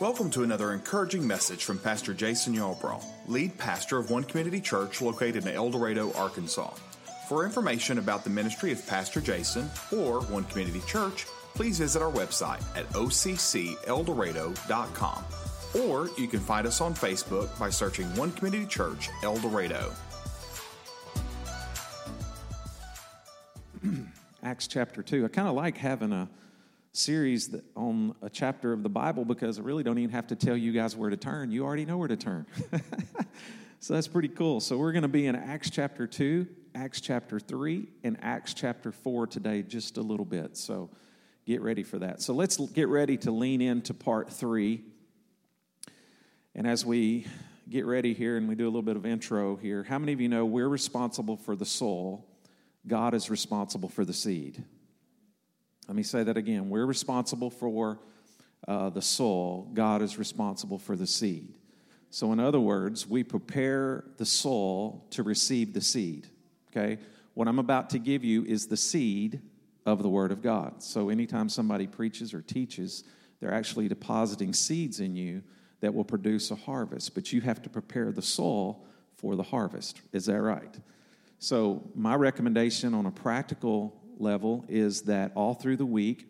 Welcome to another encouraging message from Pastor Jason Yarbrough, lead pastor of One Community Church located in El Dorado, Arkansas. For information about the ministry of Pastor Jason or One Community Church, please visit our website at occeldorado.com Or you can find us on Facebook by searching One Community Church El Dorado. Acts chapter 2. I kind of like having a series on a chapter of the Bible because I really don't even have to tell you guys where to turn. You already know where to turn. so that's pretty cool. So we're going to be in Acts chapter 2, Acts chapter 3, and Acts chapter 4 today, just a little bit. So get ready for that. So let's get ready to lean into part 3. And as we get ready here and we do a little bit of intro here, how many of you know we're responsible for the soul? God is responsible for the seed. Let me say that again. We're responsible for uh, the soul, God is responsible for the seed. So, in other words, we prepare the soul to receive the seed. Okay? What I'm about to give you is the seed of the Word of God. So, anytime somebody preaches or teaches, they're actually depositing seeds in you that will produce a harvest. But you have to prepare the soul for the harvest. Is that right? So, my recommendation on a practical level is that all through the week,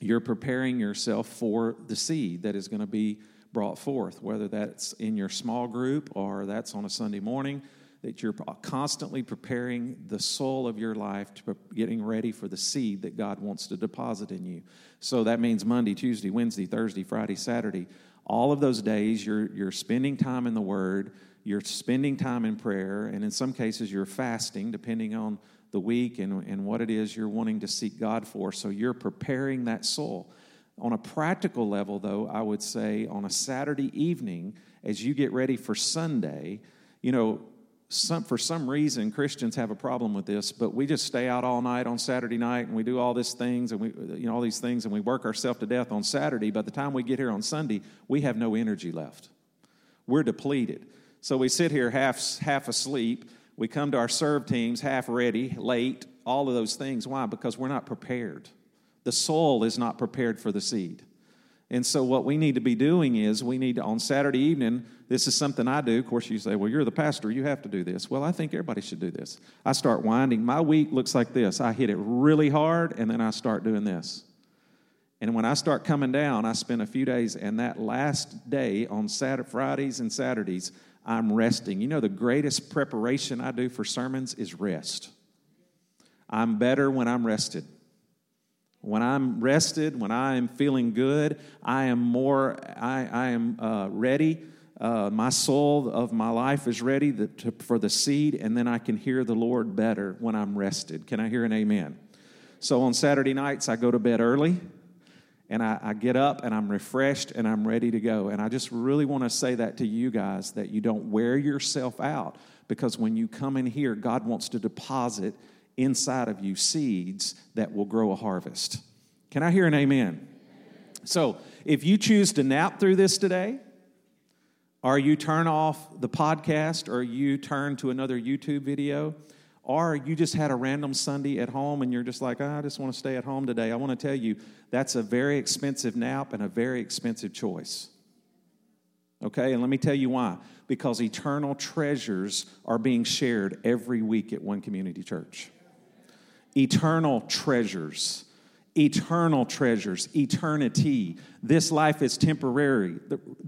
you're preparing yourself for the seed that is going to be brought forth, whether that's in your small group or that's on a Sunday morning, that you're constantly preparing the soul of your life to getting ready for the seed that God wants to deposit in you. So that means Monday, Tuesday, Wednesday, Thursday, Friday, Saturday. All of those days, you're, you're spending time in the Word, you're spending time in prayer, and in some cases, you're fasting, depending on the week and, and what it is you're wanting to seek God for. So you're preparing that soul. On a practical level, though, I would say on a Saturday evening, as you get ready for Sunday, you know, some, for some reason Christians have a problem with this, but we just stay out all night on Saturday night and we do all these things and we, you know, all these things and we work ourselves to death on Saturday. By the time we get here on Sunday, we have no energy left. We're depleted. So we sit here half half asleep we come to our serve teams half ready, late, all of those things. Why? Because we're not prepared. The soul is not prepared for the seed. And so, what we need to be doing is we need to, on Saturday evening, this is something I do. Of course, you say, well, you're the pastor, you have to do this. Well, I think everybody should do this. I start winding. My week looks like this I hit it really hard, and then I start doing this. And when I start coming down, I spend a few days, and that last day on Saturday, Fridays and Saturdays, I'm resting. You know, the greatest preparation I do for sermons is rest. I'm better when I'm rested. When I'm rested, when I am feeling good, I am more, I, I am uh, ready. Uh, my soul of my life is ready to, for the seed, and then I can hear the Lord better when I'm rested. Can I hear an amen? So on Saturday nights, I go to bed early and I, I, get up and I'm refreshed and I'm ready to go. And I just really want to say that to you guys that you don't wear yourself out because when you come in here, God wants to deposit inside of you seeds that will grow a harvest. Can I hear an amen? So if you choose to nap through this today, or you turn off the podcast, or you turn to another YouTube video, or you just had a random Sunday at home and you're just like, oh, I just want to stay at home today. I want to tell you that's a very expensive nap and a very expensive choice. Okay, and let me tell you why. Because eternal treasures are being shared every week at One Community Church. Eternal treasures. Eternal treasures, eternity. This life is temporary.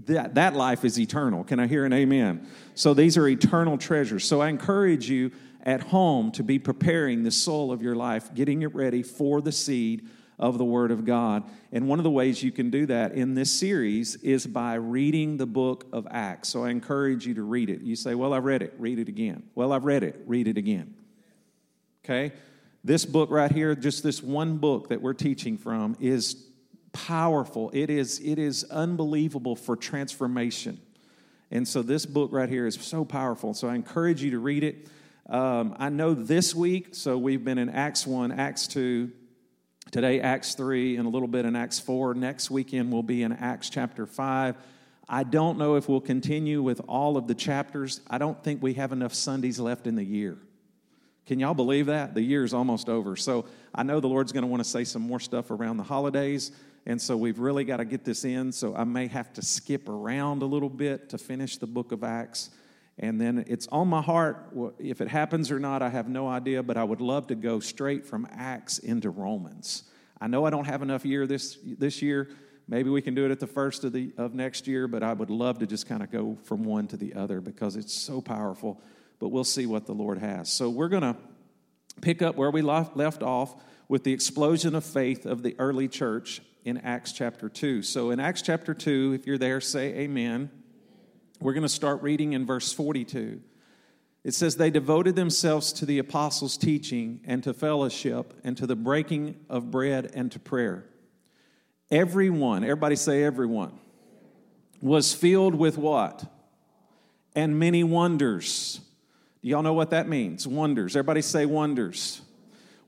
That, that life is eternal. Can I hear an amen? So these are eternal treasures. So I encourage you at home to be preparing the soul of your life, getting it ready for the seed of the Word of God. And one of the ways you can do that in this series is by reading the book of Acts. So I encourage you to read it. You say, Well, I've read it, read it again. Well, I've read it, read it again. Okay? This book right here, just this one book that we're teaching from, is powerful. It is, it is unbelievable for transformation. And so this book right here is so powerful. So I encourage you to read it. Um, I know this week, so we've been in Acts 1, Acts 2, today, Acts 3, and a little bit in Acts 4. Next weekend, we'll be in Acts chapter 5. I don't know if we'll continue with all of the chapters. I don't think we have enough Sundays left in the year. Can y'all believe that? The year's almost over. So I know the Lord's going to want to say some more stuff around the holidays. And so we've really got to get this in. So I may have to skip around a little bit to finish the book of Acts. And then it's on my heart. If it happens or not, I have no idea, but I would love to go straight from Acts into Romans. I know I don't have enough year this, this year. Maybe we can do it at the first of, the, of next year, but I would love to just kind of go from one to the other because it's so powerful. But we'll see what the Lord has. So we're going to pick up where we left off with the explosion of faith of the early church in Acts chapter 2. So in Acts chapter 2, if you're there, say amen. We're going to start reading in verse 42. It says, They devoted themselves to the apostles' teaching and to fellowship and to the breaking of bread and to prayer. Everyone, everybody say everyone, was filled with what? And many wonders. Do y'all know what that means? Wonders. Everybody say wonders.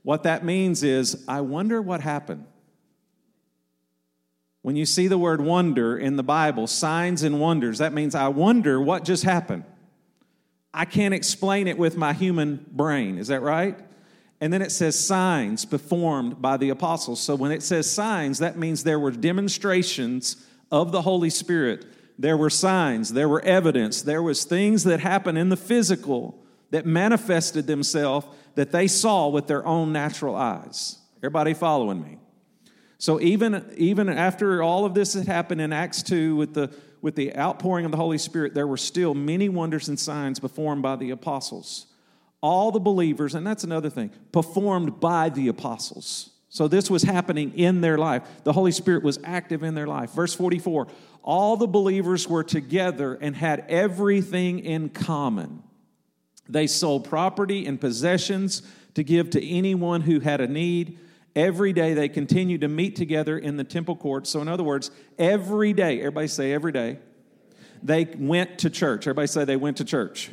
What that means is, I wonder what happened. When you see the word wonder in the Bible, signs and wonders, that means I wonder what just happened. I can't explain it with my human brain. Is that right? And then it says signs performed by the apostles. So when it says signs, that means there were demonstrations of the Holy Spirit. There were signs, there were evidence, there was things that happened in the physical that manifested themselves that they saw with their own natural eyes. Everybody following me? So even, even after all of this had happened in Acts 2 with the, with the outpouring of the Holy Spirit, there were still many wonders and signs performed by the apostles. All the believers, and that's another thing, performed by the apostles. So this was happening in their life. The Holy Spirit was active in their life. Verse 44 all the believers were together and had everything in common. They sold property and possessions to give to anyone who had a need Every day they continued to meet together in the temple courts. So, in other words, every day, everybody say every day, they went to church. Everybody say they went to church.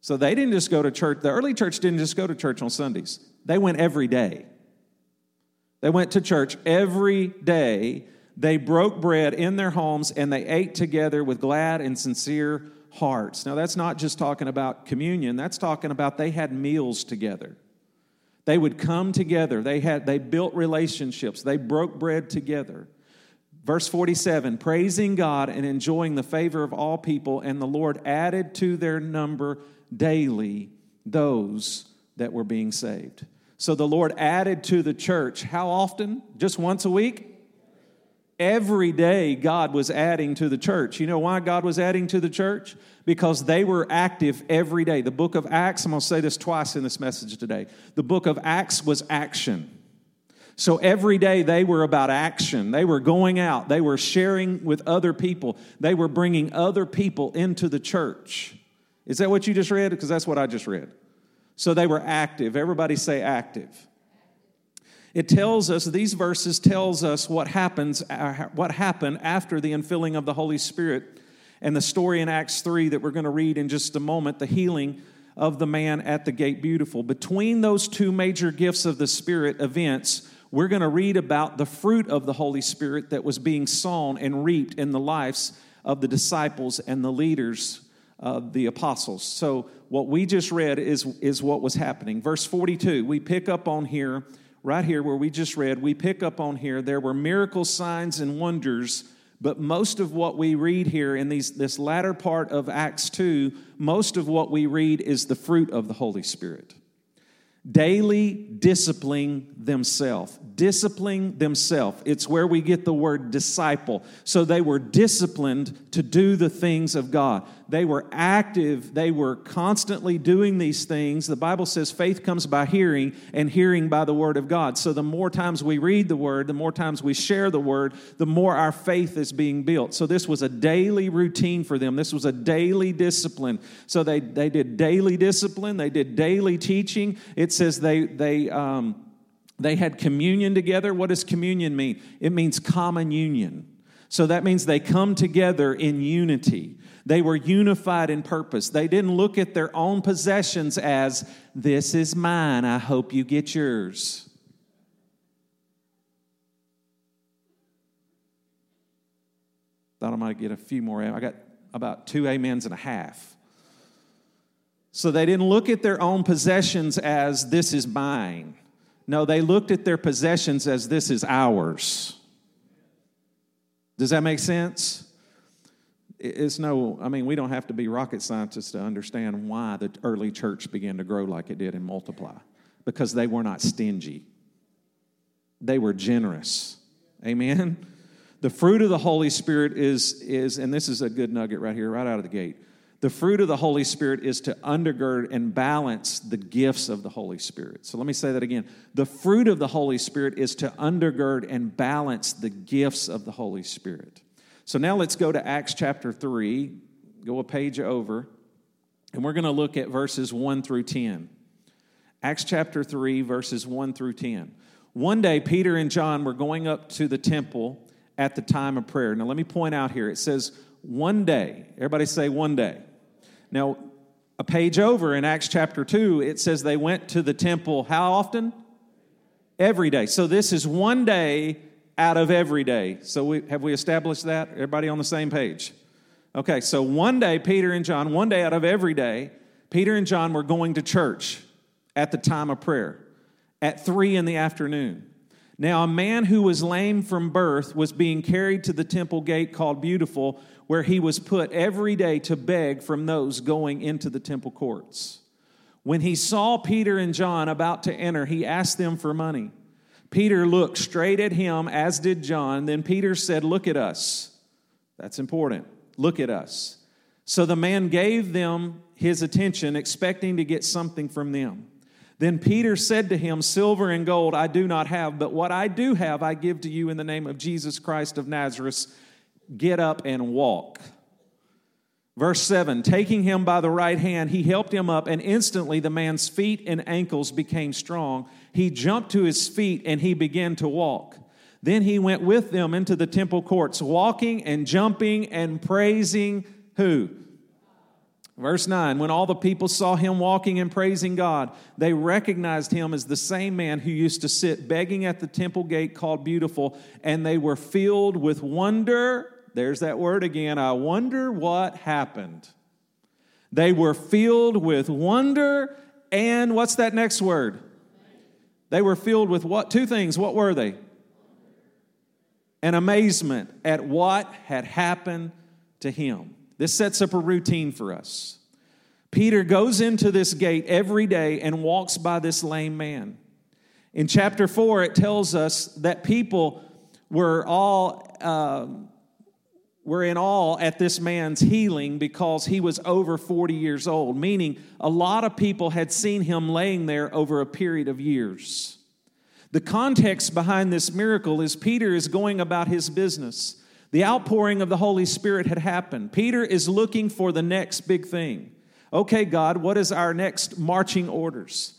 So they didn't just go to church. The early church didn't just go to church on Sundays, they went every day. They went to church every day. They broke bread in their homes and they ate together with glad and sincere hearts. Now, that's not just talking about communion, that's talking about they had meals together. They would come together. They had they built relationships. They broke bread together. Verse 47, praising God and enjoying the favor of all people, and the Lord added to their number daily those that were being saved. So the Lord added to the church how often? Just once a week? Every day, God was adding to the church. You know why God was adding to the church? Because they were active every day. The book of Acts, I'm going to say this twice in this message today. The book of Acts was action. So every day they were about action. They were going out, they were sharing with other people, they were bringing other people into the church. Is that what you just read? Because that's what I just read. So they were active. Everybody say active. It tells us, these verses tells us what happens, uh, what happened after the infilling of the Holy Spirit and the story in Acts 3 that we're going to read in just a moment, the healing of the man at the gate beautiful. Between those two major gifts of the Spirit events, we're going to read about the fruit of the Holy Spirit that was being sown and reaped in the lives of the disciples and the leaders of the apostles. So, what we just read is, is what was happening. Verse 42, we pick up on here right here where we just read, we pick up on here, there were miracle signs and wonders, but most of what we read here in these, this latter part of Acts 2, most of what we read is the fruit of the Holy Spirit. Daily disciplining themselves. Disciplining themselves. It's where we get the word disciple. So they were disciplined to do the things of God. They were active, they were constantly doing these things. The Bible says faith comes by hearing, and hearing by the word of God. So the more times we read the word, the more times we share the word, the more our faith is being built. So this was a daily routine for them. This was a daily discipline. So they, they did daily discipline, they did daily teaching. It says they, they, um, they had communion together. What does communion mean? It means common union. So that means they come together in unity. They were unified in purpose. They didn't look at their own possessions as, this is mine, I hope you get yours. Thought I might get a few more. I got about two amens and a half. So they didn't look at their own possessions as this is mine. No, they looked at their possessions as this is ours. Does that make sense? It's no, I mean, we don't have to be rocket scientists to understand why the early church began to grow like it did and multiply. Because they were not stingy, they were generous. Amen? The fruit of the Holy Spirit is, is, and this is a good nugget right here, right out of the gate. The fruit of the Holy Spirit is to undergird and balance the gifts of the Holy Spirit. So let me say that again. The fruit of the Holy Spirit is to undergird and balance the gifts of the Holy Spirit. So now let's go to Acts chapter 3, go a page over, and we're going to look at verses 1 through 10. Acts chapter 3, verses 1 through 10. One day, Peter and John were going up to the temple at the time of prayer. Now, let me point out here it says one day. Everybody say one day. Now, a page over in Acts chapter 2, it says they went to the temple how often? Every day. So this is one day out of every day. So we, have we established that? Everybody on the same page? Okay, so one day, Peter and John, one day out of every day, Peter and John were going to church at the time of prayer at three in the afternoon. Now, a man who was lame from birth was being carried to the temple gate called Beautiful, where he was put every day to beg from those going into the temple courts. When he saw Peter and John about to enter, he asked them for money. Peter looked straight at him, as did John. Then Peter said, Look at us. That's important. Look at us. So the man gave them his attention, expecting to get something from them. Then Peter said to him, Silver and gold I do not have, but what I do have I give to you in the name of Jesus Christ of Nazareth. Get up and walk. Verse 7 Taking him by the right hand, he helped him up, and instantly the man's feet and ankles became strong. He jumped to his feet and he began to walk. Then he went with them into the temple courts, walking and jumping and praising who? Verse 9 When all the people saw him walking and praising God, they recognized him as the same man who used to sit begging at the temple gate called Beautiful, and they were filled with wonder. There's that word again. I wonder what happened. They were filled with wonder, and what's that next word? They were filled with what? Two things. What were they? An amazement at what had happened to him. This sets up a routine for us. Peter goes into this gate every day and walks by this lame man. In chapter 4, it tells us that people were all. Uh, were in awe at this man's healing because he was over 40 years old, meaning a lot of people had seen him laying there over a period of years. The context behind this miracle is Peter is going about his business. The outpouring of the Holy Spirit had happened. Peter is looking for the next big thing. Okay, God, what is our next marching orders?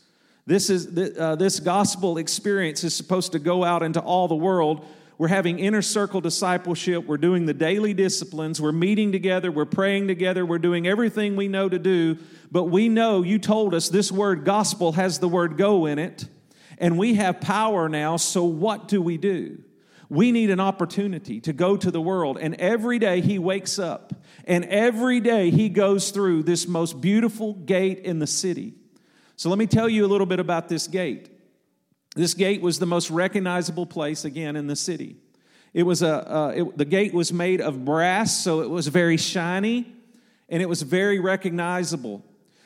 This, is, uh, this gospel experience is supposed to go out into all the world. We're having inner circle discipleship. We're doing the daily disciplines. We're meeting together. We're praying together. We're doing everything we know to do. But we know you told us this word gospel has the word go in it. And we have power now. So what do we do? We need an opportunity to go to the world. And every day he wakes up and every day he goes through this most beautiful gate in the city. So let me tell you a little bit about this gate. This gate was the most recognizable place, again, in the city. It was a, uh, it, the gate was made of brass, so it was very shiny and it was very recognizable.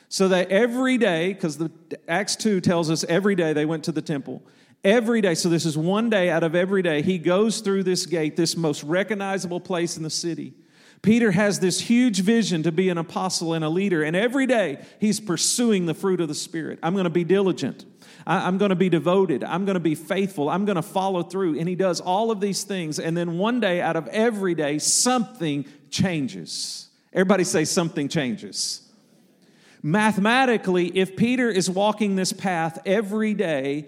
So that every day, because the Acts 2 tells us every day they went to the temple, Every day, so this is one day out of every day, he goes through this gate, this most recognizable place in the city. Peter has this huge vision to be an apostle and a leader, and every day he's pursuing the fruit of the Spirit. I'm going to be diligent. I'm going to be devoted. I'm going to be faithful. I'm going to follow through. And he does all of these things. And then one day out of every day, something changes. Everybody say, something changes. Mathematically, if Peter is walking this path every day,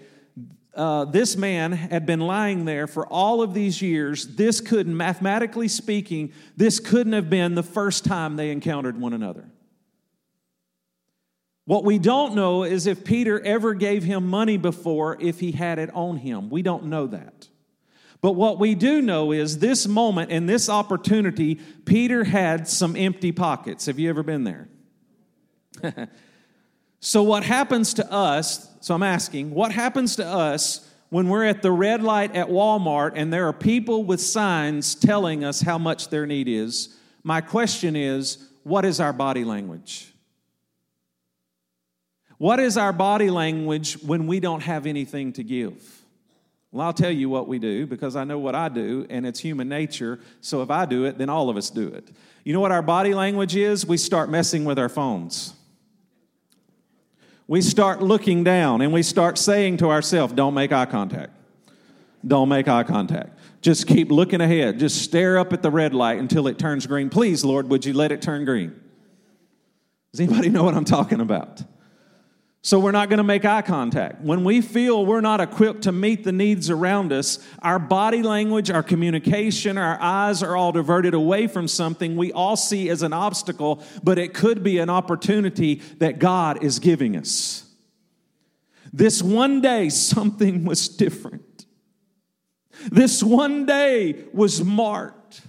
uh, this man had been lying there for all of these years. This couldn't, mathematically speaking, this couldn't have been the first time they encountered one another. What we don't know is if Peter ever gave him money before, if he had it on him. We don't know that. But what we do know is this moment and this opportunity, Peter had some empty pockets. Have you ever been there? So, what happens to us? So, I'm asking, what happens to us when we're at the red light at Walmart and there are people with signs telling us how much their need is? My question is, what is our body language? What is our body language when we don't have anything to give? Well, I'll tell you what we do because I know what I do, and it's human nature. So if I do it, then all of us do it. You know what our body language is? We start messing with our phones. We start looking down and we start saying to ourselves, Don't make eye contact. Don't make eye contact. Just keep looking ahead. Just stare up at the red light until it turns green. Please, Lord, would you let it turn green? Does anybody know what I'm talking about? So we're not going to make eye contact. When we feel we're not equipped to meet the needs around us, our body language, our communication, our eyes are all diverted away from something we all see as an obstacle, but it could be an opportunity that God is giving us. This one day, something was different. This one day was marked.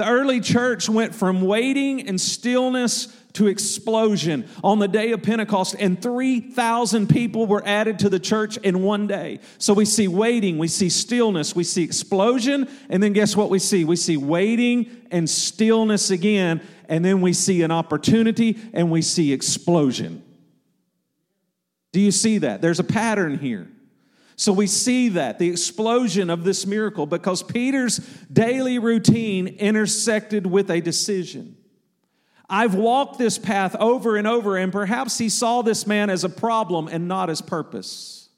The early church went from waiting and stillness to explosion on the day of Pentecost, and 3,000 people were added to the church in one day. So we see waiting, we see stillness, we see explosion, and then guess what we see? We see waiting and stillness again, and then we see an opportunity and we see explosion. Do you see that? There's a pattern here. So we see that, the explosion of this miracle, because Peter's daily routine intersected with a decision. I've walked this path over and over, and perhaps he saw this man as a problem and not as purpose.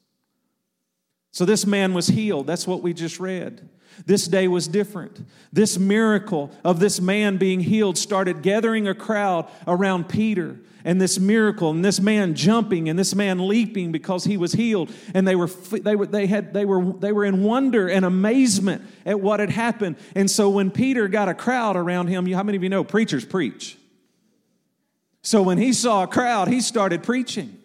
So this man was healed. That's what we just read. This day was different. This miracle of this man being healed started gathering a crowd around Peter and this miracle and this man jumping and this man leaping because he was healed and they were they were they had they were they were in wonder and amazement at what had happened. And so when Peter got a crowd around him, how many of you know preachers preach? So when he saw a crowd, he started preaching.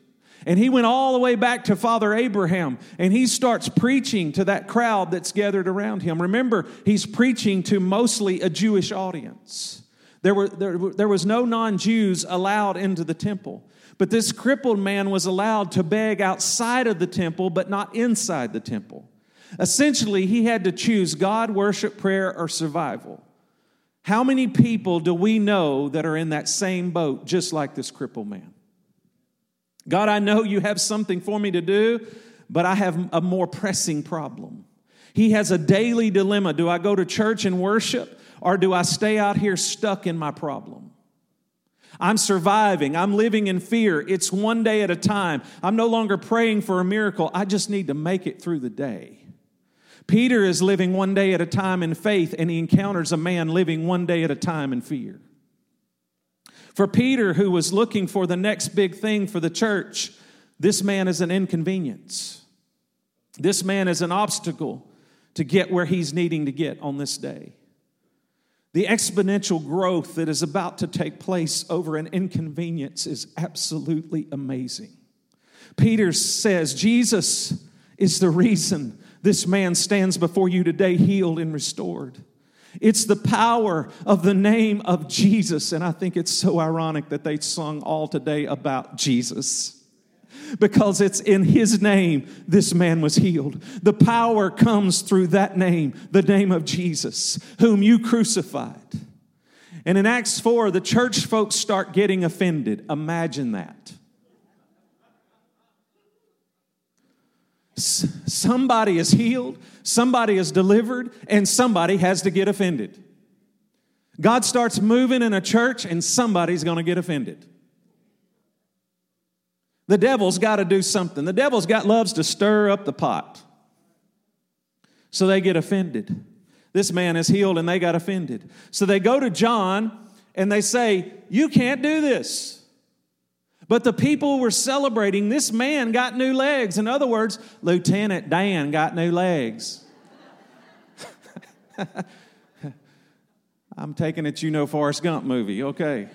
And he went all the way back to Father Abraham and he starts preaching to that crowd that's gathered around him. Remember, he's preaching to mostly a Jewish audience. There, were, there, there was no non Jews allowed into the temple. But this crippled man was allowed to beg outside of the temple, but not inside the temple. Essentially, he had to choose God, worship, prayer, or survival. How many people do we know that are in that same boat, just like this crippled man? God, I know you have something for me to do, but I have a more pressing problem. He has a daily dilemma. Do I go to church and worship, or do I stay out here stuck in my problem? I'm surviving. I'm living in fear. It's one day at a time. I'm no longer praying for a miracle. I just need to make it through the day. Peter is living one day at a time in faith, and he encounters a man living one day at a time in fear. For Peter, who was looking for the next big thing for the church, this man is an inconvenience. This man is an obstacle to get where he's needing to get on this day. The exponential growth that is about to take place over an inconvenience is absolutely amazing. Peter says, Jesus is the reason this man stands before you today healed and restored. It's the power of the name of Jesus. And I think it's so ironic that they sung all today about Jesus. Because it's in his name this man was healed. The power comes through that name, the name of Jesus, whom you crucified. And in Acts 4, the church folks start getting offended. Imagine that. somebody is healed, somebody is delivered, and somebody has to get offended. God starts moving in a church, and somebody's going to get offended. The devil's got to do something. The devil's got loves to stir up the pot. So they get offended. This man is healed and they got offended. So they go to John and they say, You can't do this. But the people were celebrating this man got new legs. In other words, Lieutenant Dan got new legs. I'm taking it you know Forrest Gump movie, okay.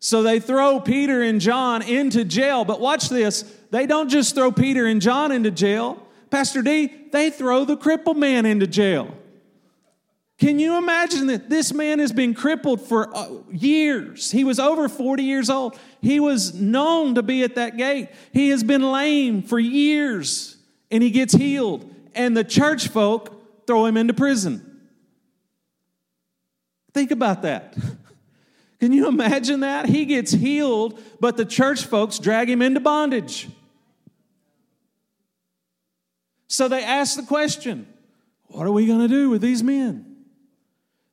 So they throw Peter and John into jail. But watch this they don't just throw Peter and John into jail. Pastor D, they throw the crippled man into jail. Can you imagine that this man has been crippled for uh, years? He was over 40 years old. He was known to be at that gate. He has been lame for years and he gets healed. And the church folk throw him into prison. Think about that. Can you imagine that? He gets healed, but the church folks drag him into bondage. So they ask the question what are we going to do with these men?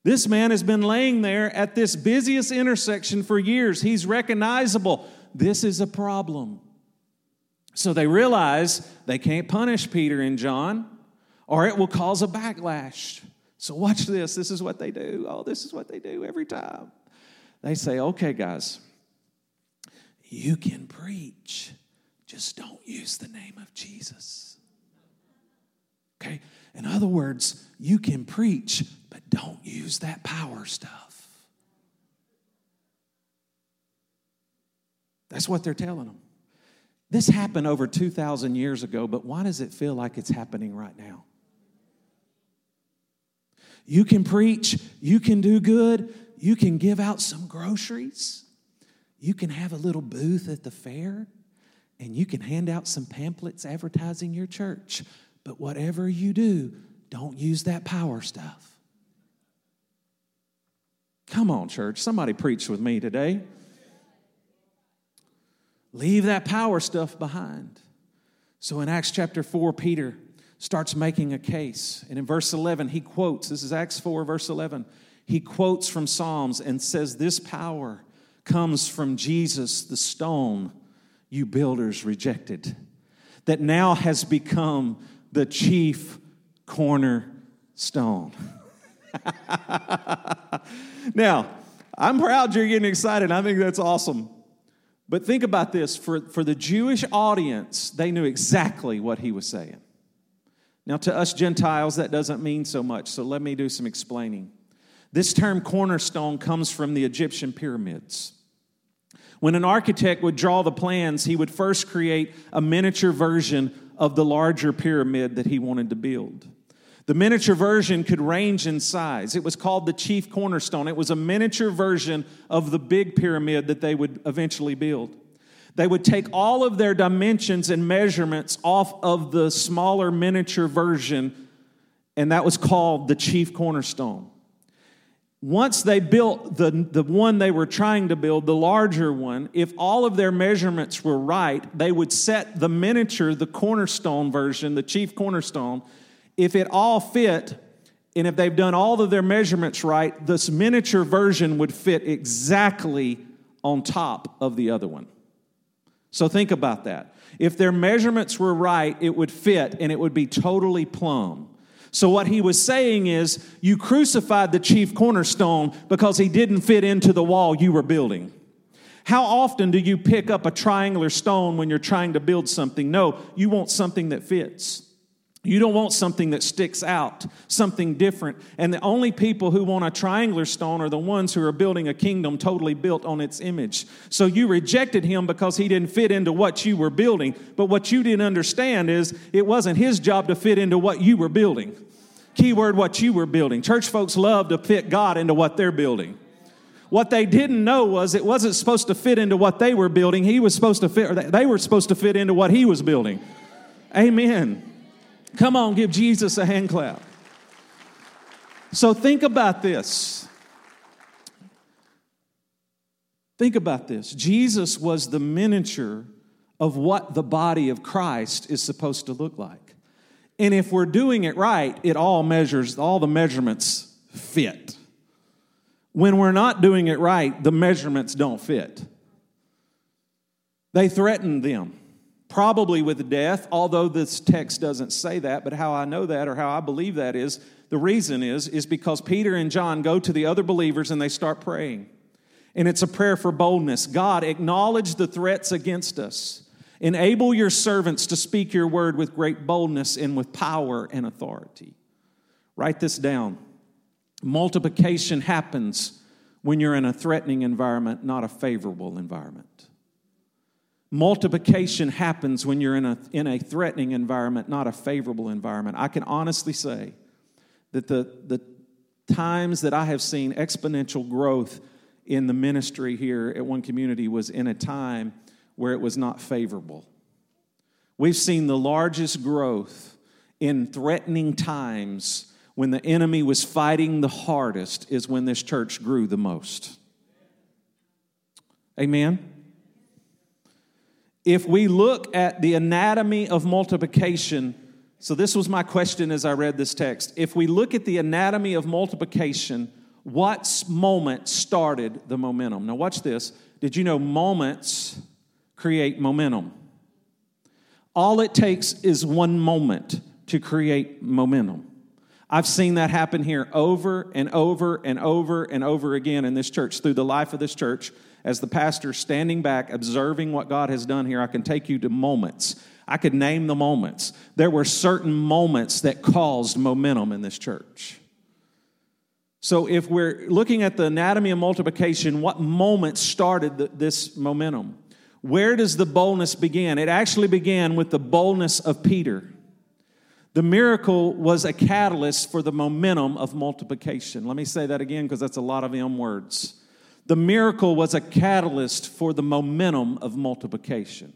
This man has been laying there at this busiest intersection for years. He's recognizable. This is a problem. So they realize they can't punish Peter and John, or it will cause a backlash. So watch this. This is what they do. Oh, this is what they do every time. They say, okay, guys, you can preach, just don't use the name of Jesus. Okay? In other words, you can preach, but don't use that power stuff. That's what they're telling them. This happened over 2,000 years ago, but why does it feel like it's happening right now? You can preach, you can do good, you can give out some groceries, you can have a little booth at the fair, and you can hand out some pamphlets advertising your church. But whatever you do, don't use that power stuff. Come on, church. Somebody preach with me today. Leave that power stuff behind. So in Acts chapter 4, Peter starts making a case. And in verse 11, he quotes this is Acts 4, verse 11. He quotes from Psalms and says, This power comes from Jesus, the stone you builders rejected, that now has become the chief cornerstone. now, I'm proud you're getting excited. I think that's awesome. But think about this for, for the Jewish audience, they knew exactly what he was saying. Now, to us Gentiles, that doesn't mean so much, so let me do some explaining. This term cornerstone comes from the Egyptian pyramids. When an architect would draw the plans, he would first create a miniature version of the larger pyramid that he wanted to build. The miniature version could range in size. It was called the chief cornerstone. It was a miniature version of the big pyramid that they would eventually build. They would take all of their dimensions and measurements off of the smaller miniature version, and that was called the chief cornerstone. Once they built the, the one they were trying to build, the larger one, if all of their measurements were right, they would set the miniature, the cornerstone version, the chief cornerstone, if it all fit, and if they've done all of their measurements right, this miniature version would fit exactly on top of the other one. So think about that. If their measurements were right, it would fit and it would be totally plumb. So, what he was saying is, you crucified the chief cornerstone because he didn't fit into the wall you were building. How often do you pick up a triangular stone when you're trying to build something? No, you want something that fits. You don't want something that sticks out, something different. And the only people who want a triangular stone are the ones who are building a kingdom totally built on its image. So you rejected him because he didn't fit into what you were building. But what you didn't understand is it wasn't his job to fit into what you were building. Keyword, what you were building. Church folks love to fit God into what they're building. What they didn't know was it wasn't supposed to fit into what they were building. He was supposed to fit, they were supposed to fit into what he was building. Amen. Come on, give Jesus a hand clap. So think about this. Think about this. Jesus was the miniature of what the body of Christ is supposed to look like. And if we're doing it right, it all measures, all the measurements fit. When we're not doing it right, the measurements don't fit. They threatened them probably with death, although this text doesn't say that, but how I know that or how I believe that is, the reason is, is because Peter and John go to the other believers and they start praying. And it's a prayer for boldness. God, acknowledge the threats against us. Enable your servants to speak your word with great boldness and with power and authority. Write this down. Multiplication happens when you're in a threatening environment, not a favorable environment. Multiplication happens when you're in a, in a threatening environment, not a favorable environment. I can honestly say that the, the times that I have seen exponential growth in the ministry here at One Community was in a time where it was not favorable. We've seen the largest growth in threatening times when the enemy was fighting the hardest, is when this church grew the most. Amen. If we look at the anatomy of multiplication, so this was my question as I read this text. If we look at the anatomy of multiplication, what moment started the momentum? Now, watch this. Did you know moments create momentum? All it takes is one moment to create momentum. I've seen that happen here over and over and over and over again in this church through the life of this church. As the pastor standing back, observing what God has done here, I can take you to moments. I could name the moments. There were certain moments that caused momentum in this church. So, if we're looking at the anatomy of multiplication, what moment started the, this momentum? Where does the boldness begin? It actually began with the boldness of Peter. The miracle was a catalyst for the momentum of multiplication. Let me say that again because that's a lot of M words. The miracle was a catalyst for the momentum of multiplication.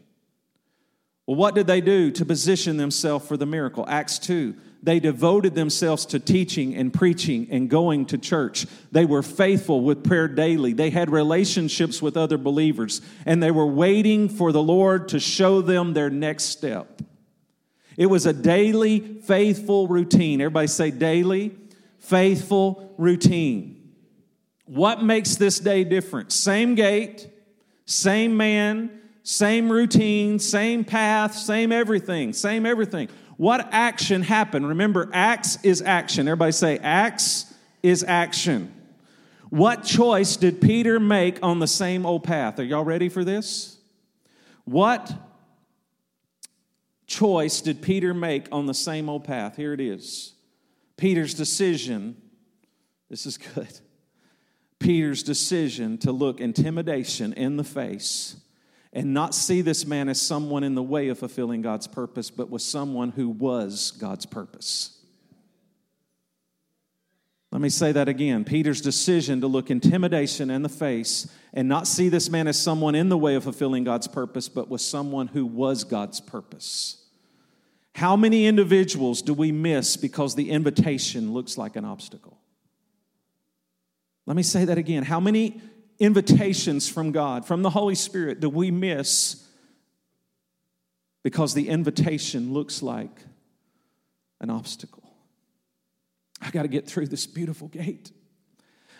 Well, what did they do to position themselves for the miracle? Acts 2 they devoted themselves to teaching and preaching and going to church. They were faithful with prayer daily. They had relationships with other believers, and they were waiting for the Lord to show them their next step. It was a daily, faithful routine. Everybody say daily, faithful routine. What makes this day different? Same gate, same man, same routine, same path, same everything, same everything. What action happened? Remember, acts is action. Everybody say, acts is action. What choice did Peter make on the same old path? Are y'all ready for this? What choice did Peter make on the same old path? Here it is. Peter's decision, this is good. Peter's decision to look intimidation in the face and not see this man as someone in the way of fulfilling God's purpose, but was someone who was God's purpose. Let me say that again. Peter's decision to look intimidation in the face and not see this man as someone in the way of fulfilling God's purpose, but was someone who was God's purpose. How many individuals do we miss because the invitation looks like an obstacle? Let me say that again. How many invitations from God, from the Holy Spirit, do we miss because the invitation looks like an obstacle? I've got to get through this beautiful gate.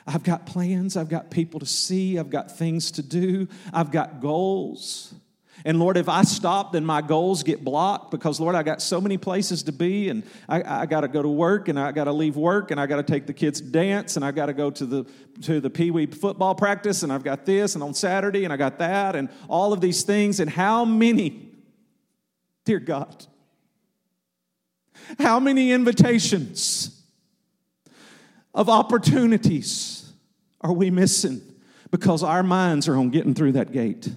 I've got plans, I've got people to see, I've got things to do, I've got goals. And Lord, if I stop, then my goals get blocked because, Lord, I got so many places to be, and I, I got to go to work, and I got to leave work, and I got to take the kids dance, and I got to go to the to the pee wee football practice, and I've got this, and on Saturday, and I got that, and all of these things. And how many, dear God, how many invitations of opportunities are we missing because our minds are on getting through that gate?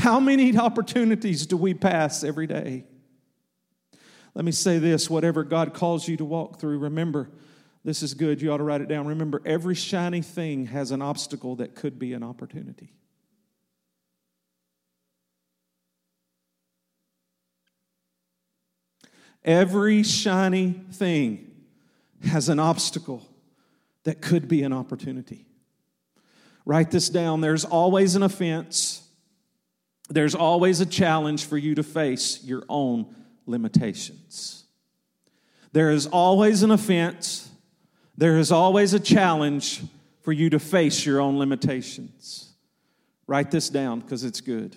How many opportunities do we pass every day? Let me say this whatever God calls you to walk through, remember, this is good. You ought to write it down. Remember, every shiny thing has an obstacle that could be an opportunity. Every shiny thing has an obstacle that could be an opportunity. Write this down. There's always an offense there's always a challenge for you to face your own limitations. There is always an offense. There is always a challenge for you to face your own limitations. Write this down because it's good.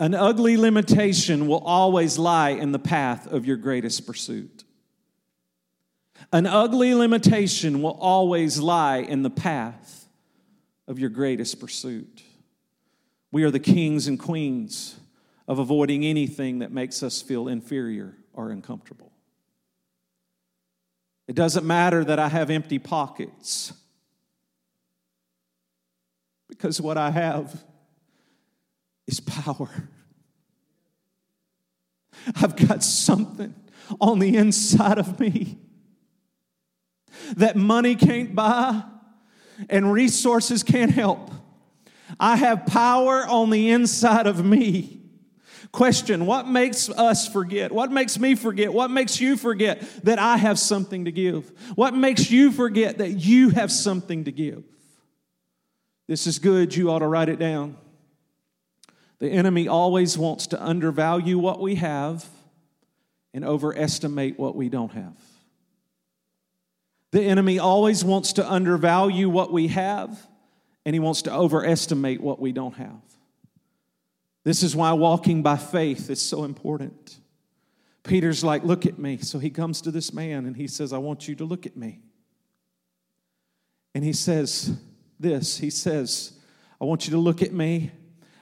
An ugly limitation will always lie in the path of your greatest pursuit. An ugly limitation will always lie in the path of your greatest pursuit. We are the kings and queens of avoiding anything that makes us feel inferior or uncomfortable. It doesn't matter that I have empty pockets because what I have is power. I've got something on the inside of me that money can't buy and resources can't help. I have power on the inside of me. Question What makes us forget? What makes me forget? What makes you forget that I have something to give? What makes you forget that you have something to give? This is good. You ought to write it down. The enemy always wants to undervalue what we have and overestimate what we don't have. The enemy always wants to undervalue what we have and he wants to overestimate what we don't have. This is why walking by faith is so important. Peter's like, Look at me. So he comes to this man and he says, I want you to look at me. And he says this He says, I want you to look at me.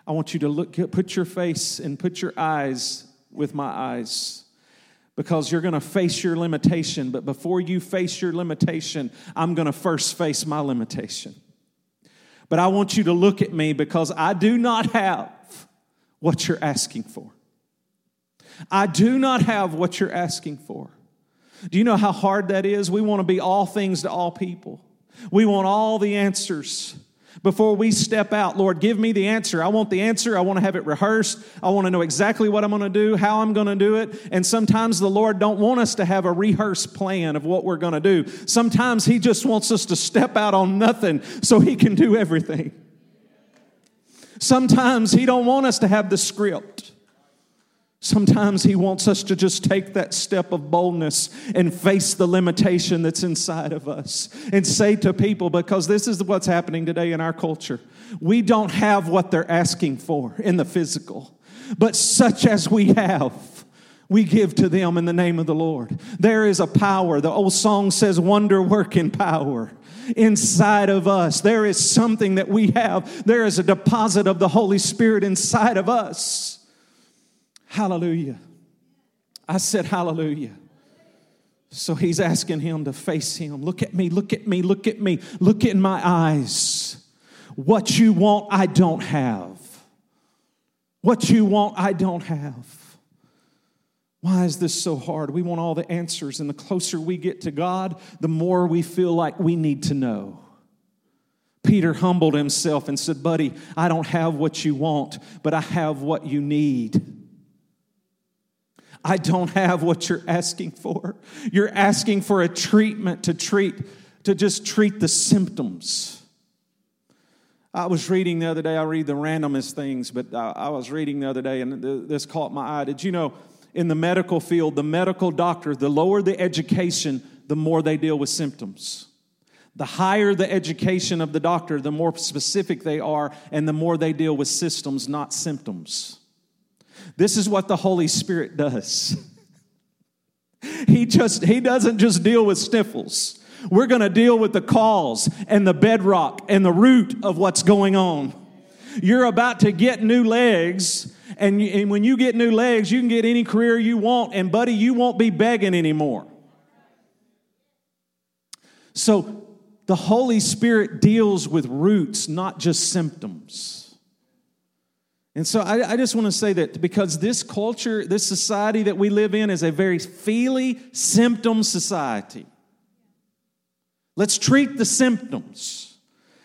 I want you to look, put your face and put your eyes with my eyes because you're going to face your limitation. But before you face your limitation, I'm going to first face my limitation. But I want you to look at me because I do not have what you're asking for. I do not have what you're asking for. Do you know how hard that is? We want to be all things to all people. We want all the answers before we step out. Lord, give me the answer. I want the answer. I want to have it rehearsed. I want to know exactly what I'm going to do, how I'm going to do it. And sometimes the Lord don't want us to have a rehearsed plan of what we're going to do. Sometimes he just wants us to step out on nothing so he can do everything. Sometimes he don't want us to have the script. Sometimes he wants us to just take that step of boldness and face the limitation that's inside of us and say to people, because this is what's happening today in our culture. We don't have what they're asking for in the physical, but such as we have, we give to them in the name of the Lord. There is a power. The old song says, wonder working power inside of us. There is something that we have. There is a deposit of the Holy Spirit inside of us Hallelujah. I said, Hallelujah. So he's asking him to face him. Look at me, look at me, look at me, look in my eyes. What you want, I don't have. What you want, I don't have. Why is this so hard? We want all the answers, and the closer we get to God, the more we feel like we need to know. Peter humbled himself and said, Buddy, I don't have what you want, but I have what you need. I don't have what you're asking for. You're asking for a treatment to treat, to just treat the symptoms. I was reading the other day, I read the randomest things, but I was reading the other day and this caught my eye. Did you know in the medical field, the medical doctor, the lower the education, the more they deal with symptoms. The higher the education of the doctor, the more specific they are, and the more they deal with systems, not symptoms. This is what the Holy Spirit does. He just he doesn't just deal with sniffles. We're going to deal with the cause and the bedrock and the root of what's going on. You're about to get new legs and, you, and when you get new legs, you can get any career you want and buddy, you won't be begging anymore. So the Holy Spirit deals with roots, not just symptoms. And so I, I just want to say that because this culture, this society that we live in is a very feely symptom society. Let's treat the symptoms.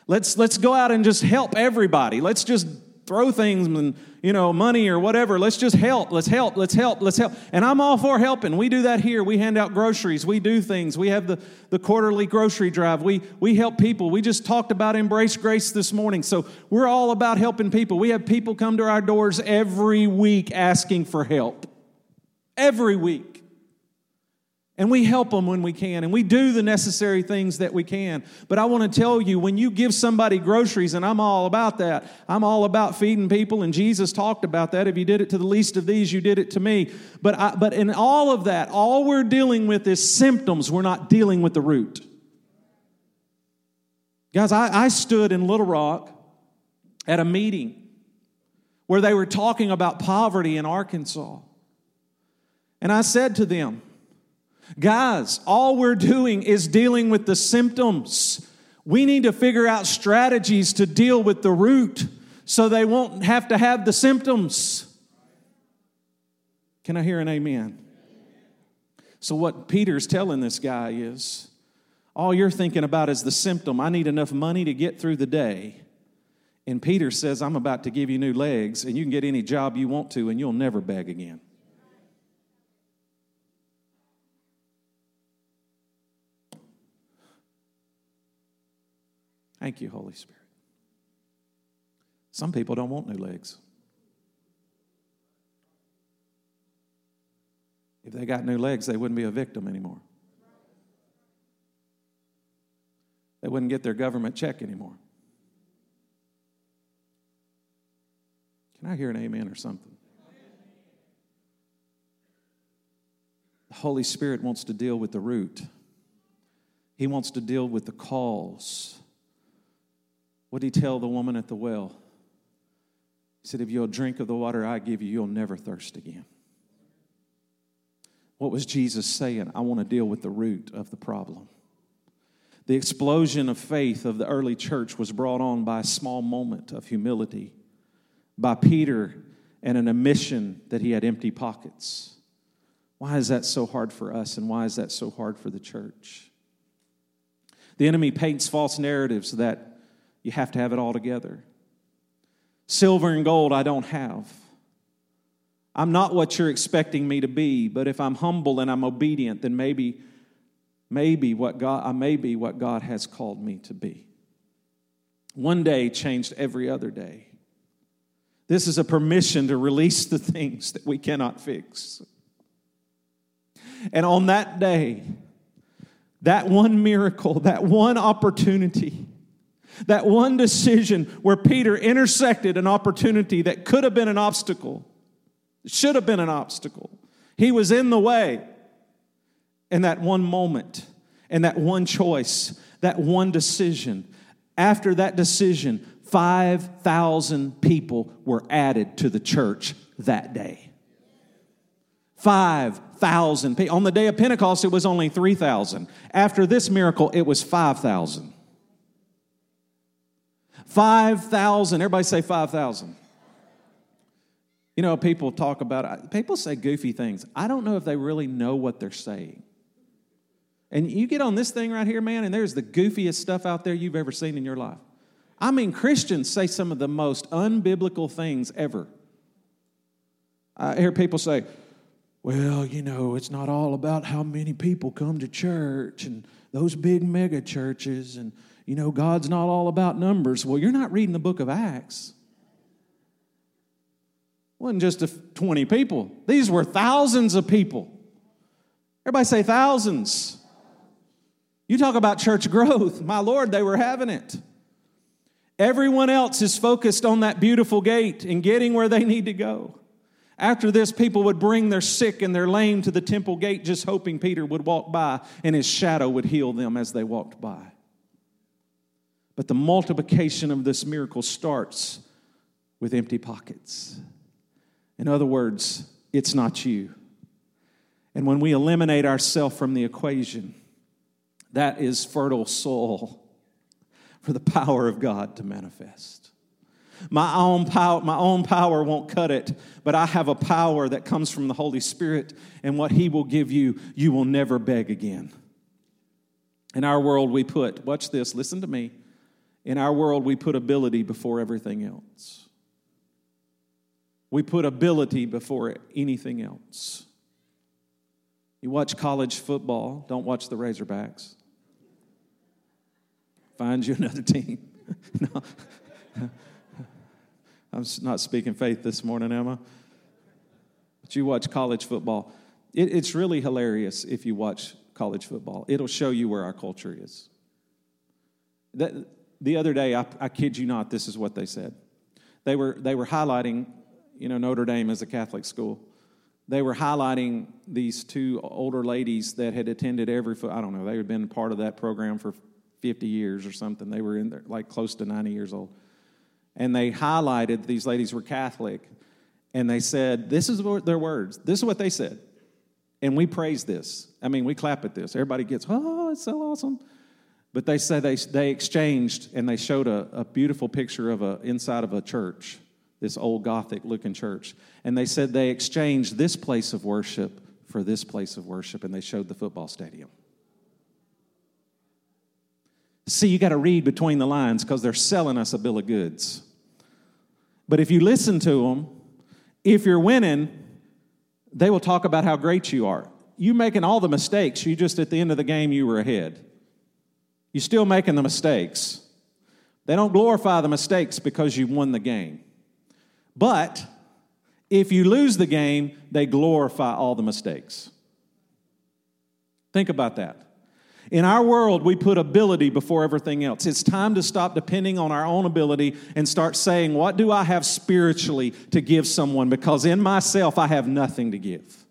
Let's, let's go out and just help everybody. Let's just throw things and you know money or whatever. Let's just help. Let's help. Let's help. Let's help. And i'm all for helping. We do that here. We hand out groceries. We do things. We have the, the quarterly grocery drive. We we help people. We just talked about embrace grace this morning. So we're all about helping people. We have people come to our doors every week asking for help. Every week and we help them when we can, and we do the necessary things that we can. But I want to tell you when you give somebody groceries, and I'm all about that, I'm all about feeding people, and Jesus talked about that. If you did it to the least of these, you did it to me. But, I, but in all of that, all we're dealing with is symptoms, we're not dealing with the root. Guys, I, I stood in Little Rock at a meeting where they were talking about poverty in Arkansas. And I said to them, Guys, all we're doing is dealing with the symptoms. We need to figure out strategies to deal with the root so they won't have to have the symptoms. Can I hear an amen? So, what Peter's telling this guy is All you're thinking about is the symptom. I need enough money to get through the day. And Peter says, I'm about to give you new legs, and you can get any job you want to, and you'll never beg again. Thank you, Holy Spirit. Some people don't want new legs. If they got new legs, they wouldn't be a victim anymore. They wouldn't get their government check anymore. Can I hear an amen or something? The Holy Spirit wants to deal with the root, He wants to deal with the cause. What did He tell the woman at the well? He said, If you'll drink of the water I give you, you'll never thirst again. What was Jesus saying? I want to deal with the root of the problem. The explosion of faith of the early church was brought on by a small moment of humility, by Peter and an admission that he had empty pockets. Why is that so hard for us, and why is that so hard for the church? The enemy paints false narratives that you have to have it all together. Silver and gold I don't have. I'm not what you're expecting me to be, but if I'm humble and I'm obedient, then maybe maybe what God, I may be what God has called me to be. One day changed every other day. This is a permission to release the things that we cannot fix. And on that day, that one miracle, that one opportunity, that one decision where Peter intersected an opportunity that could have been an obstacle, should have been an obstacle. He was in the way. And that one moment, and that one choice, that one decision, after that decision, 5,000 people were added to the church that day. 5,000 people. On the day of Pentecost, it was only 3,000. After this miracle, it was 5,000. 5,000. Everybody say 5,000. You know, people talk about, uh, people say goofy things. I don't know if they really know what they're saying. And you get on this thing right here, man, and there's the goofiest stuff out there you've ever seen in your life. I mean, Christians say some of the most unbiblical things ever. I hear people say, well, you know, it's not all about how many people come to church and those big mega churches, and, you know, God's not all about numbers. Well, you're not reading the book of Acts. It wasn't just 20 people, these were thousands of people. Everybody say thousands. You talk about church growth. My Lord, they were having it. Everyone else is focused on that beautiful gate and getting where they need to go. After this, people would bring their sick and their lame to the temple gate, just hoping Peter would walk by and his shadow would heal them as they walked by. But the multiplication of this miracle starts with empty pockets. In other words, it's not you. And when we eliminate ourselves from the equation, that is fertile soil for the power of God to manifest. My own power, my own power won't cut it, but I have a power that comes from the Holy Spirit, and what He will give you, you will never beg again. In our world, we put, watch this, listen to me. In our world, we put ability before everything else. We put ability before anything else. You watch college football, don't watch the Razorbacks find you another team. no. I'm not speaking faith this morning, Emma. But you watch college football. It, it's really hilarious if you watch college football. It'll show you where our culture is. That, the other day, I, I kid you not, this is what they said. They were, they were highlighting, you know, Notre Dame as a Catholic school. They were highlighting these two older ladies that had attended every, I don't know, they had been part of that program for 50 years or something. They were in there like close to 90 years old. And they highlighted these ladies were Catholic. And they said, This is what their words. This is what they said. And we praise this. I mean, we clap at this. Everybody gets, Oh, it's so awesome. But they say they, they exchanged and they showed a, a beautiful picture of a inside of a church, this old Gothic looking church. And they said they exchanged this place of worship for this place of worship, and they showed the football stadium. See, you got to read between the lines because they're selling us a bill of goods. But if you listen to them, if you're winning, they will talk about how great you are. You making all the mistakes, you just at the end of the game, you were ahead. You're still making the mistakes. They don't glorify the mistakes because you won the game. But if you lose the game, they glorify all the mistakes. Think about that. In our world, we put ability before everything else. It's time to stop depending on our own ability and start saying, What do I have spiritually to give someone? Because in myself, I have nothing to give.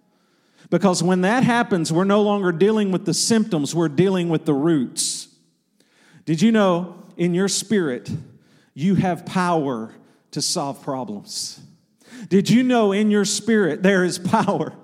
Because when that happens, we're no longer dealing with the symptoms, we're dealing with the roots. Did you know in your spirit, you have power to solve problems? Did you know in your spirit there is power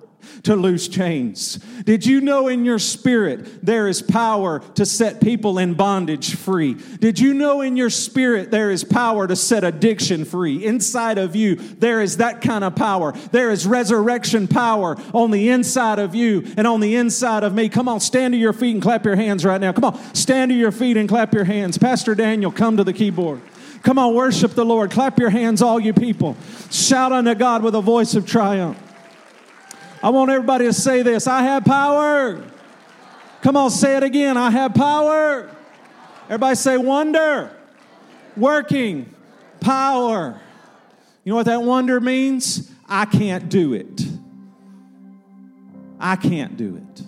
to loose chains. Did you know in your spirit there is power to set people in bondage free? Did you know in your spirit there is power to set addiction free? Inside of you, there is that kind of power. There is resurrection power on the inside of you and on the inside of me. Come on, stand to your feet and clap your hands right now. Come on, stand to your feet and clap your hands. Pastor Daniel, come to the keyboard. Come on, worship the Lord. Clap your hands, all you people. Shout unto God with a voice of triumph. I want everybody to say this I have power. Come on, say it again. I have power. Everybody say wonder, working, power. You know what that wonder means? I can't do it. I can't do it.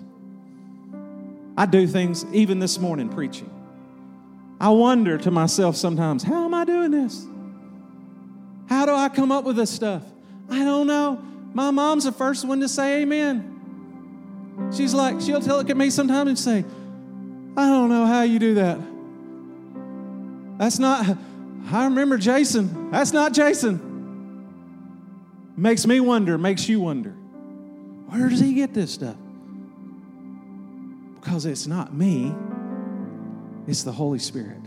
I do things even this morning preaching. I wonder to myself sometimes, how am I doing this? How do I come up with this stuff? I don't know. My mom's the first one to say amen. She's like, she'll tell look at me sometimes and say, I don't know how you do that. That's not, I remember Jason. That's not Jason. Makes me wonder, makes you wonder. Where does he get this stuff? Because it's not me, it's the Holy Spirit.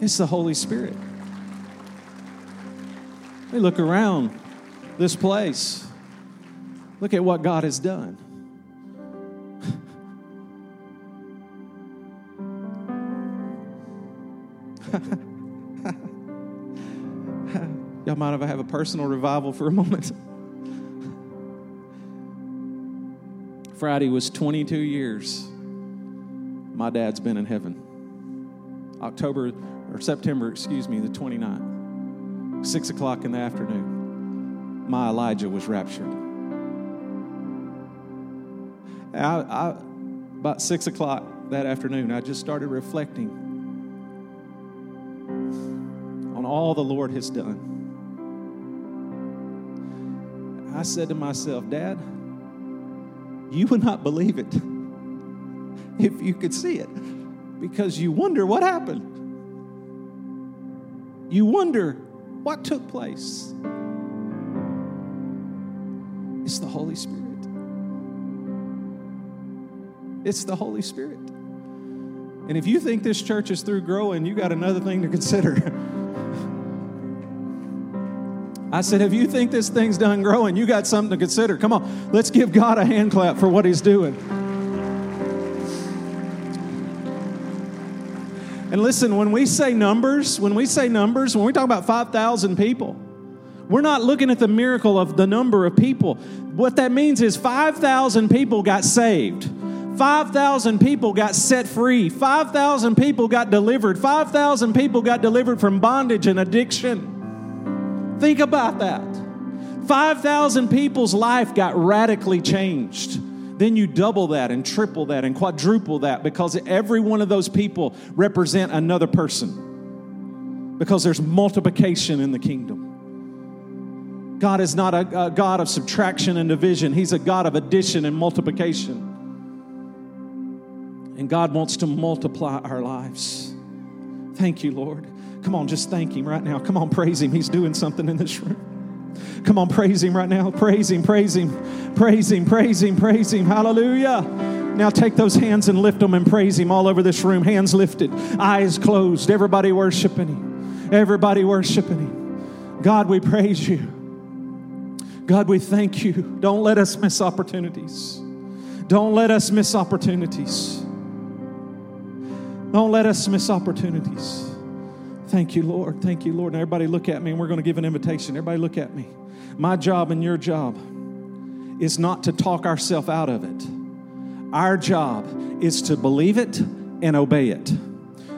It's the Holy Spirit. We look around this place. Look at what God has done. Y'all mind if I have a personal revival for a moment? Friday was 22 years. My dad's been in heaven. October or September, excuse me, the 29th, 6 o'clock in the afternoon my Elijah was raptured. I, I, about six o'clock that afternoon, I just started reflecting on all the Lord has done. I said to myself, Dad, you would not believe it if you could see it because you wonder what happened. You wonder what took place. It's the Holy Spirit. It's the Holy Spirit. And if you think this church is through growing, you got another thing to consider. I said, if you think this thing's done growing, you got something to consider. Come on, let's give God a hand clap for what He's doing. And listen, when we say numbers, when we say numbers, when we talk about 5,000 people, we're not looking at the miracle of the number of people. What that means is 5,000 people got saved. 5,000 people got set free. 5,000 people got delivered. 5,000 people got delivered from bondage and addiction. Think about that. 5,000 people's life got radically changed. Then you double that and triple that and quadruple that because every one of those people represent another person. Because there's multiplication in the kingdom. God is not a, a God of subtraction and division, He's a God of addition and multiplication. And God wants to multiply our lives. Thank you, Lord. Come on, just thank Him right now. Come on, praise Him. He's doing something in this room. Come on, praise Him right now. Praise Him, praise Him, praise Him, praise Him, praise Him. Hallelujah. Now take those hands and lift them and praise Him all over this room. Hands lifted, eyes closed. Everybody worshiping Him. Everybody worshiping Him. God, we praise you. God, we thank you. Don't let us miss opportunities. Don't let us miss opportunities. Don't let us miss opportunities. Thank you, Lord. Thank you, Lord. Now, everybody look at me and we're going to give an invitation. Everybody look at me. My job and your job is not to talk ourselves out of it. Our job is to believe it and obey it.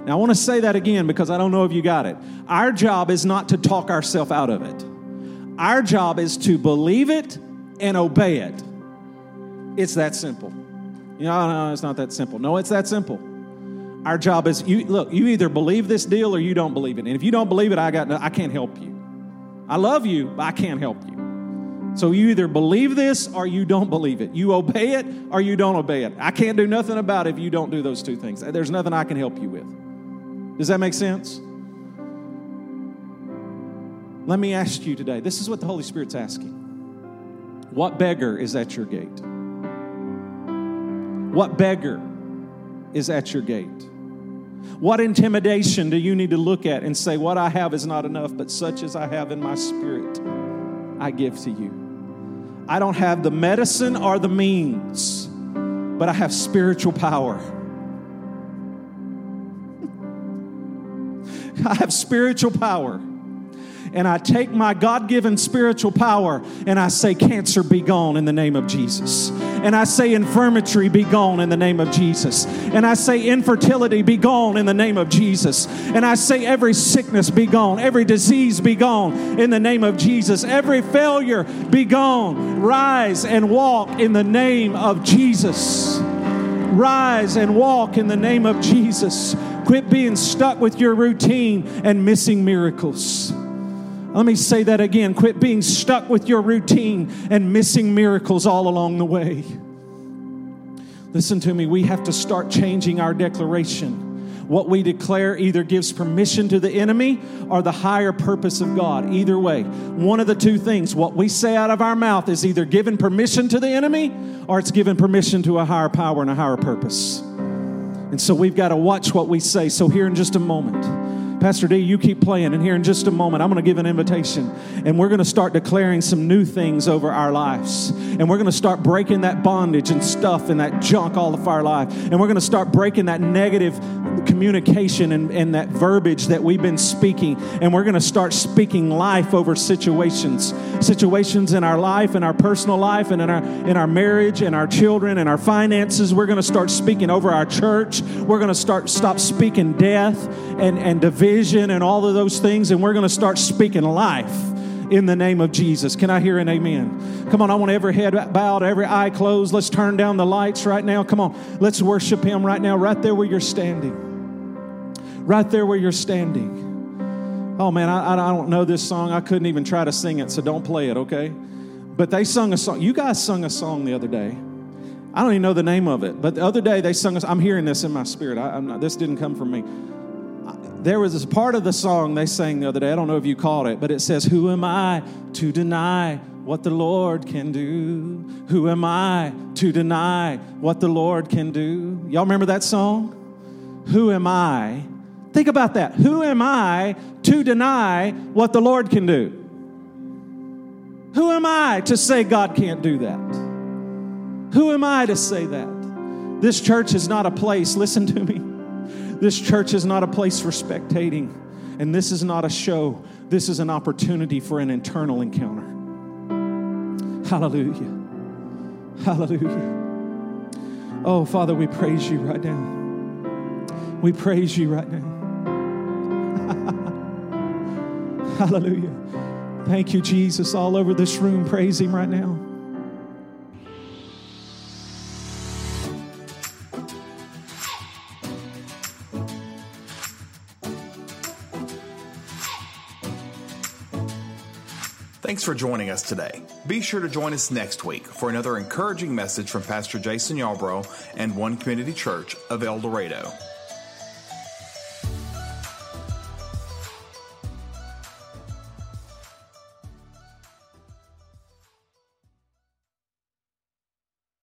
Now, I want to say that again because I don't know if you got it. Our job is not to talk ourselves out of it. Our job is to believe it and obey it. It's that simple. You know, no, it's not that simple. No, it's that simple. Our job is you look, you either believe this deal or you don't believe it. And if you don't believe it, I got no, I can't help you. I love you, but I can't help you. So you either believe this or you don't believe it. You obey it or you don't obey it. I can't do nothing about it if you don't do those two things. There's nothing I can help you with. Does that make sense? Let me ask you today. This is what the Holy Spirit's asking. What beggar is at your gate? What beggar is at your gate? What intimidation do you need to look at and say, What I have is not enough, but such as I have in my spirit, I give to you? I don't have the medicine or the means, but I have spiritual power. I have spiritual power and I take my God given spiritual power and I say, Cancer be gone in the name of Jesus. And I say, Infirmity be gone in the name of Jesus. And I say, Infertility be gone in the name of Jesus. And I say, Every sickness be gone, every disease be gone in the name of Jesus. Every failure be gone. Rise and walk in the name of Jesus. Rise and walk in the name of Jesus. Quit being stuck with your routine and missing miracles. Let me say that again. Quit being stuck with your routine and missing miracles all along the way. Listen to me, we have to start changing our declaration. What we declare either gives permission to the enemy or the higher purpose of God. Either way, one of the two things, what we say out of our mouth is either given permission to the enemy or it's given permission to a higher power and a higher purpose. And so we've got to watch what we say. So, here in just a moment, Pastor D, you keep playing, and here in just a moment, I'm going to give an invitation, and we're going to start declaring some new things over our lives. And we're going to start breaking that bondage and stuff and that junk all of our life. And we're going to start breaking that negative communication and, and that verbiage that we've been speaking. And we're going to start speaking life over situations, situations in our life, in our personal life, and in our in our marriage, and our children, and our finances. We're going to start speaking over our church. We're going to start stop speaking death and, and division vision and all of those things, and we're going to start speaking life in the name of Jesus. Can I hear an amen? Come on, I want every head bowed, every eye closed. Let's turn down the lights right now. Come on, let's worship Him right now, right there where you're standing. Right there where you're standing. Oh man, I, I don't know this song. I couldn't even try to sing it, so don't play it, okay? But they sung a song. You guys sung a song the other day. I don't even know the name of it, but the other day they sung. us. I'm hearing this in my spirit. I, not, this didn't come from me there was this part of the song they sang the other day. I don't know if you caught it, but it says, Who am I to deny what the Lord can do? Who am I to deny what the Lord can do? Y'all remember that song? Who am I? Think about that. Who am I to deny what the Lord can do? Who am I to say God can't do that? Who am I to say that? This church is not a place, listen to me this church is not a place for spectating, and this is not a show. This is an opportunity for an internal encounter. Hallelujah. Hallelujah. Oh, Father, we praise you right now. We praise you right now. Hallelujah. Thank you, Jesus. All over this room, praise Him right now. Thanks for joining us today. Be sure to join us next week for another encouraging message from Pastor Jason Yarbrough and One Community Church of El Dorado.